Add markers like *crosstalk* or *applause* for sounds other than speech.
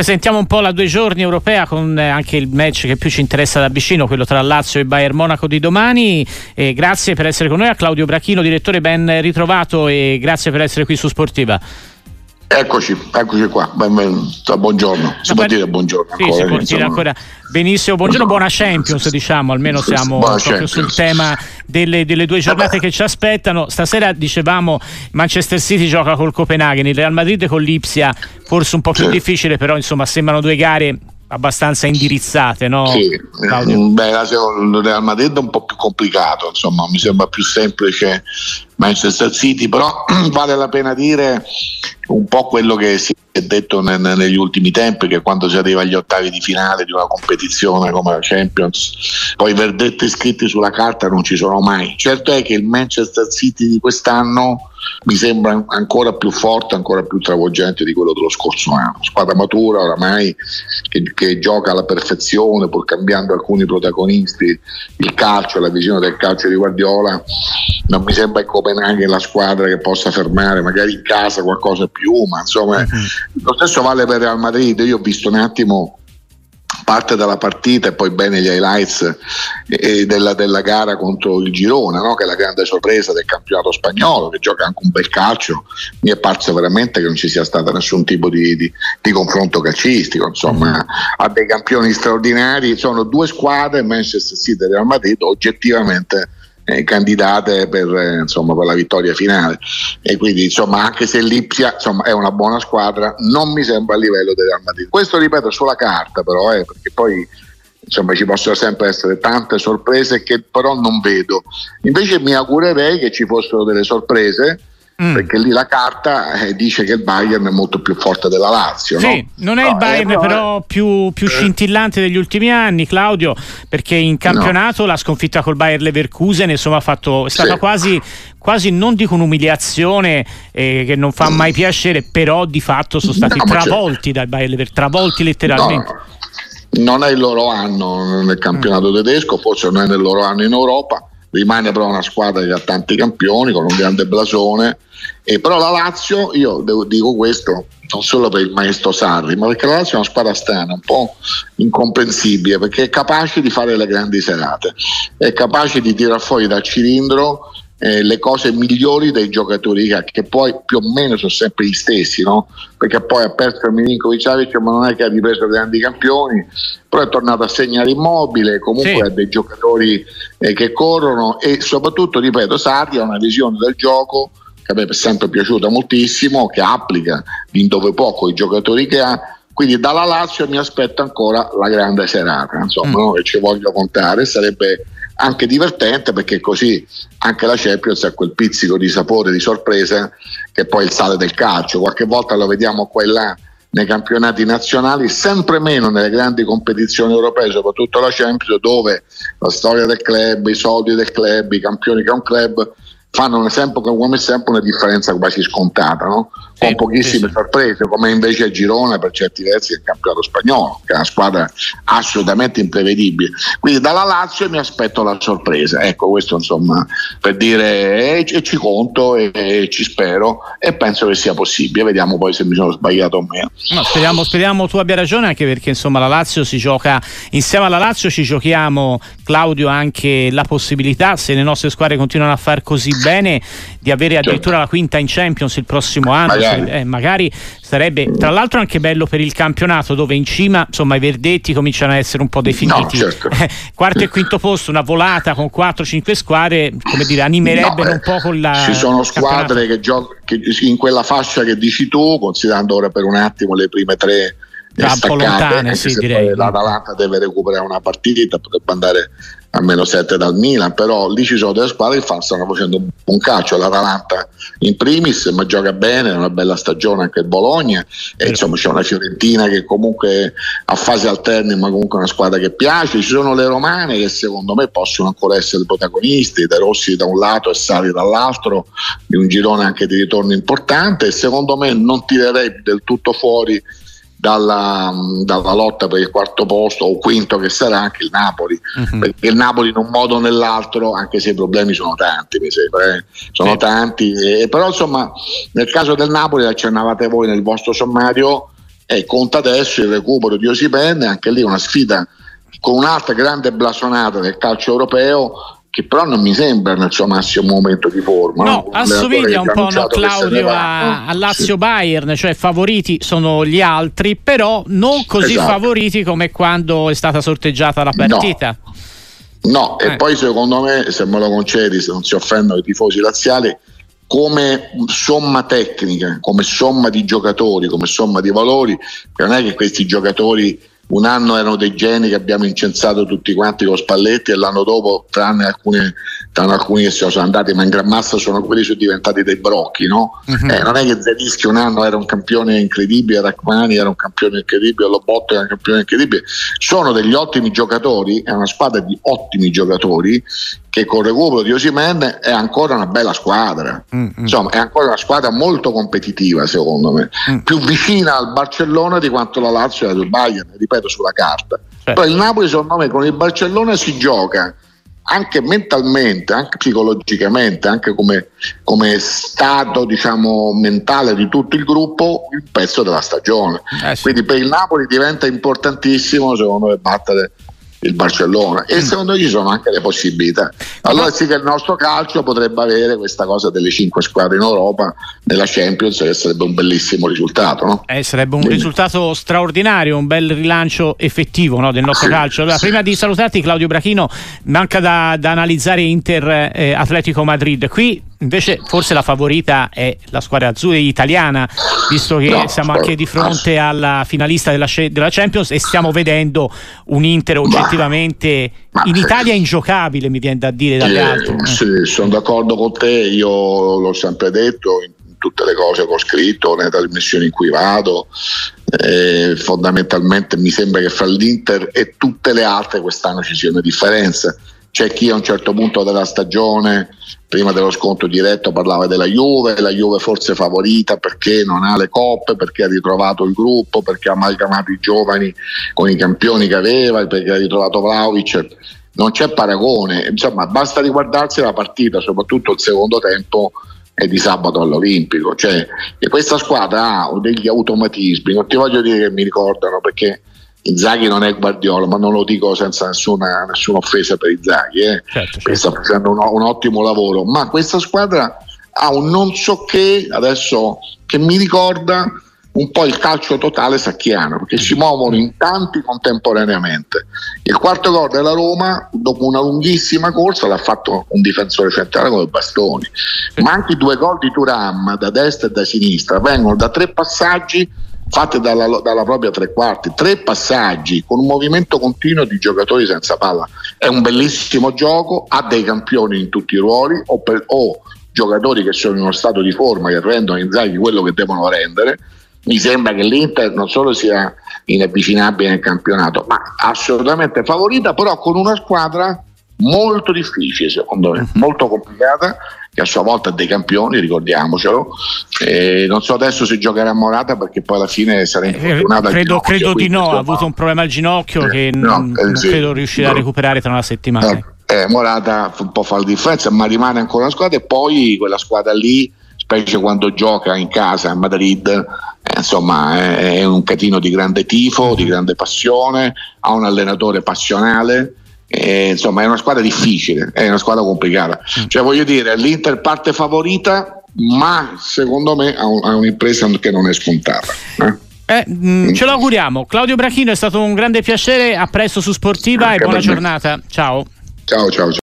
presentiamo un po' la due giorni europea con eh, anche il match che più ci interessa da vicino, quello tra Lazio e Bayern Monaco di domani. E grazie per essere con noi a Claudio Brachino, direttore ben ritrovato e grazie per essere qui su Sportiva. Eccoci, eccoci qua. Buongiorno. Si può dire buongiorno. Sì, si può dire ancora benissimo. Buongiorno, buona Champions, diciamo. Almeno siamo proprio sul tema delle, delle due giornate Vabbè. che ci aspettano. Stasera dicevamo Manchester City gioca col Copenaghen, il Real Madrid con l'Ipsia, forse un po' più sì. difficile, però insomma sembrano due gare abbastanza indirizzate, no? Sì, mm, beh, il Real Madrid è un po' più complicato, insomma, mi sembra più semplice Manchester City, però *clears throat* vale la pena dire un po' quello che si è detto ne, negli ultimi tempi, che quando si arriva agli ottavi di finale di una competizione come la Champions, poi i verdetti scritti sulla carta non ci sono mai. Certo è che il Manchester City di quest'anno mi sembra ancora più forte, ancora più travolgente di quello dello scorso anno. Squadra matura oramai che, che gioca alla perfezione, pur cambiando alcuni protagonisti, il calcio, la visione del calcio di Guardiola. Non mi sembra il Copenaghen la squadra che possa fermare, magari in casa qualcosa più, ma insomma uh-huh. lo stesso vale per Real Madrid. Io ho visto un attimo parte della partita e poi bene gli highlights della, della, gara contro il Girona, no? che è la grande sorpresa del campionato spagnolo, che gioca anche un bel calcio. Mi è parso veramente che non ci sia stato nessun tipo di, di, di confronto calcistico, insomma, mm. ha dei campioni straordinari. Sono due squadre, Manchester City e Real Madrid, oggettivamente eh, candidate per, eh, insomma, per, la vittoria finale. E quindi, insomma, anche se l'Ipsia insomma, è una buona squadra, non mi sembra a livello del Real Madrid. Questo ripeto sulla carta, però, eh, perché poi insomma ci possono sempre essere tante sorprese che però non vedo. Invece mi augurerei che ci fossero delle sorprese Mm. perché lì la carta eh, dice che il Bayern è molto più forte della Lazio. Sì, no? non è no, il Bayern eh, però più, più eh. scintillante degli ultimi anni, Claudio, perché in campionato no. la sconfitta col Bayern Leverkusen insomma, ha fatto, è stata sì. quasi, quasi, non dico un'umiliazione eh, che non fa mm. mai piacere, però di fatto sono stati travolti dal Bayern Leverkusen, travolti letteralmente. Non è il loro anno nel campionato tedesco, forse non è nel loro anno in Europa rimane però una squadra che ha tanti campioni con un grande blasone. E però la Lazio, io dico questo non solo per il maestro Sarri, ma perché la Lazio è una squadra strana, un po' incomprensibile, perché è capace di fare le grandi serate, è capace di tirare fuori dal cilindro eh, le cose migliori dei giocatori che, che, poi più o meno sono sempre gli stessi, no? perché poi ha perso Milinkovic Savic ma non è che ha ripreso grandi campioni, però è tornato a segnare immobile, comunque sì. ha dei giocatori eh, che corrono e soprattutto, ripeto, Sarri ha una visione del gioco che a me è sempre piaciuta moltissimo, che applica in dove poco i giocatori che ha quindi dalla Lazio mi aspetto ancora la grande serata, insomma, mm. no? e ci voglio contare, sarebbe anche divertente perché così anche la Champions ha quel pizzico di sapore, di sorpresa che è poi il sale del calcio. Qualche volta lo vediamo qua e là nei campionati nazionali, sempre meno nelle grandi competizioni europee, soprattutto la Champions, dove la storia del club, i soldi del club, i campioni che ha un club fanno sempre, come sempre una differenza quasi scontata, no? Con sì, pochissime sì. sorprese, come invece a Girona per certi versi il campionato spagnolo, che è una squadra assolutamente imprevedibile. Quindi dalla Lazio mi aspetto la sorpresa, ecco questo insomma per dire e, e ci conto e, e, ci spero e penso che sia possibile, vediamo poi se mi sono sbagliato o meno. No, speriamo, speriamo tu abbia ragione anche perché insomma la Lazio si gioca, insieme alla Lazio ci giochiamo Claudio anche la possibilità, se le nostre squadre continuano a far così bene, di avere certo. addirittura certo. la quinta in Champions il prossimo anno. Magari eh, magari sarebbe tra l'altro anche bello per il campionato dove in cima insomma i verdetti cominciano a essere un po' definiti. No, certo. *laughs* Quarto e quinto posto, una volata con 4-5 squadre, come dire, animerebbe no, un po' con la. Ci sono squadre che, gioc- che in quella fascia che dici tu, considerando ora per un attimo le prime tre staccate, lontane, sì, direi. l'Atalanta deve recuperare una partita, potrebbe andare a meno 7 dal Milan, però lì ci sono delle squadre che stanno facendo un buon calcio, l'Atalanta in primis, ma gioca bene, è una bella stagione anche il Bologna e insomma c'è una Fiorentina che comunque a fasi alterne, ma comunque una squadra che piace, ci sono le romane che secondo me possono ancora essere protagonisti, De Rossi da un lato e Sali dall'altro, di un girone anche di ritorno importante. E secondo me non tirerei del tutto fuori dalla, dalla, lotta per il quarto posto o quinto che sarà anche il Napoli uh-huh. perché il Napoli in un modo o nell'altro anche se i problemi sono tanti mi sembra eh? sono sì. tanti eh, però insomma nel caso del Napoli accennavate voi nel vostro sommario e conta adesso il recupero di Osipenne, anche lì una sfida con un'altra grande blasonata del calcio europeo che però non mi sembra nel suo massimo momento di forma. No, no? assomiglia un po' no, Claudio a, a, Lazio Bayern, cioè favoriti sono gli altri, però non così esatto. favoriti come quando è stata sorteggiata la partita. No, no. Eh. e poi secondo me, se me lo concedi, se non si offendono i tifosi laziali, come somma tecnica, come somma di giocatori, come somma di valori, non è che questi giocatori un anno erano dei geni che abbiamo incensato tutti quanti con Spalletti e l'anno dopo, tranne alcuni, tranne alcuni che sono andati, ma in gran massa sono quelli che sono diventati dei brocchi. No? Uh-huh. Eh, non è che Zelischi un anno era un campione incredibile, Rachmani era un campione incredibile, Lobotto era un campione incredibile. Sono degli ottimi giocatori, è una squadra di ottimi giocatori che con il recupero di Osimen è ancora una bella squadra. Mm-hmm. Insomma, è ancora una squadra molto competitiva, secondo me, mm. più vicina al Barcellona di quanto la Lazio è al Bayern, ripeto, sulla carta. Certo. Poi il Napoli, secondo me, con il Barcellona si gioca anche mentalmente, anche psicologicamente, anche come, come stato diciamo, mentale di tutto il gruppo, il pezzo della stagione. Eh sì. Quindi per il Napoli diventa importantissimo, secondo me, battere il Barcellona e mm. secondo me ci sono anche le possibilità allora sì che il nostro calcio potrebbe avere questa cosa delle cinque squadre in Europa nella Champions che sarebbe un bellissimo risultato no? eh, sarebbe un Quindi. risultato straordinario un bel rilancio effettivo no, del nostro sì, calcio allora, sì. prima di salutarti Claudio Brachino manca da, da analizzare Inter eh, Atletico Madrid qui Invece forse la favorita è la squadra azzurra italiana, visto che no, siamo anche di fronte alla finalista della, della, Champions e stiamo vedendo un Inter oggettivamente ma, in Italia ingiocabile, mi viene da dire dalle eh, altre. Sì, sono d'accordo con te, io l'ho sempre detto in tutte le cose che ho scritto, nelle trasmissioni in cui vado. Eh, fondamentalmente mi sembra che fra l'Inter e tutte le altre quest'anno ci sia una differenza. C'è chi a un certo punto della stagione prima dello scontro diretto parlava della Juve, la Juve forse favorita perché non ha le coppe, perché ha ritrovato il gruppo, perché ha amalgamato i giovani con i campioni che aveva, perché ha ritrovato Vlaovic. Non c'è paragone, insomma basta riguardarsi la partita, soprattutto il secondo tempo di sabato all'Olimpico, cioè questa squadra ha degli automatismi, non ti voglio dire che mi ricordano perché Inzaghi non è Guardiola, ma non lo dico senza nessuna, nessuna offesa per Inzaghi, eh. certo, certo. sta facendo un, un, ottimo lavoro, ma questa squadra ha un non so che adesso che mi ricorda un po' il calcio totale sacchiano, perché si muovono in tanti contemporaneamente. Il quarto gol della Roma, dopo una lunghissima corsa, l'ha fatto un difensore centrale come Bastoni, ma anche i due gol di Turam da destra e da sinistra vengono da tre passaggi fatte dalla, dalla, propria tre quarti, tre passaggi con un movimento continuo di giocatori senza palla. È un bellissimo gioco, ha dei campioni in tutti i ruoli o, per, o giocatori che sono in uno stato di forma che rendono Inzaghi quello che devono rendere. Mi sembra che l'Inter non solo sia inavvicinabile nel campionato, ma assolutamente favorita, però con una squadra molto difficile secondo me, molto complicata che a sua volta ha dei campioni, ricordiamocelo. E non so adesso se giocherà a Morata perché poi alla fine sarà eh, infortunata. Eh, credo, credo di no, ha avuto un problema al ginocchio eh, che no, non, eh, non sì, credo riuscirà no. a recuperare tra una settimana. Eh, eh, Morata un po' fa la differenza, ma rimane ancora una squadra e poi quella squadra lì, specie quando gioca in casa a Madrid, eh, insomma è un catino di grande tifo, di grande passione, ha un allenatore passionale eh, insomma è una squadra difficile, è una squadra complicata. Mm. Cioè voglio dire, l'Inter parte favorita, ma secondo me ha, un, ha un'impresa che non è scontata. Eh? Eh, mh, mm, ce lo auguriamo. Claudio Brachino è stato un grande piacere, a presto su Sportiva Anche e buona giornata. Ciao. Ciao ciao. ciao.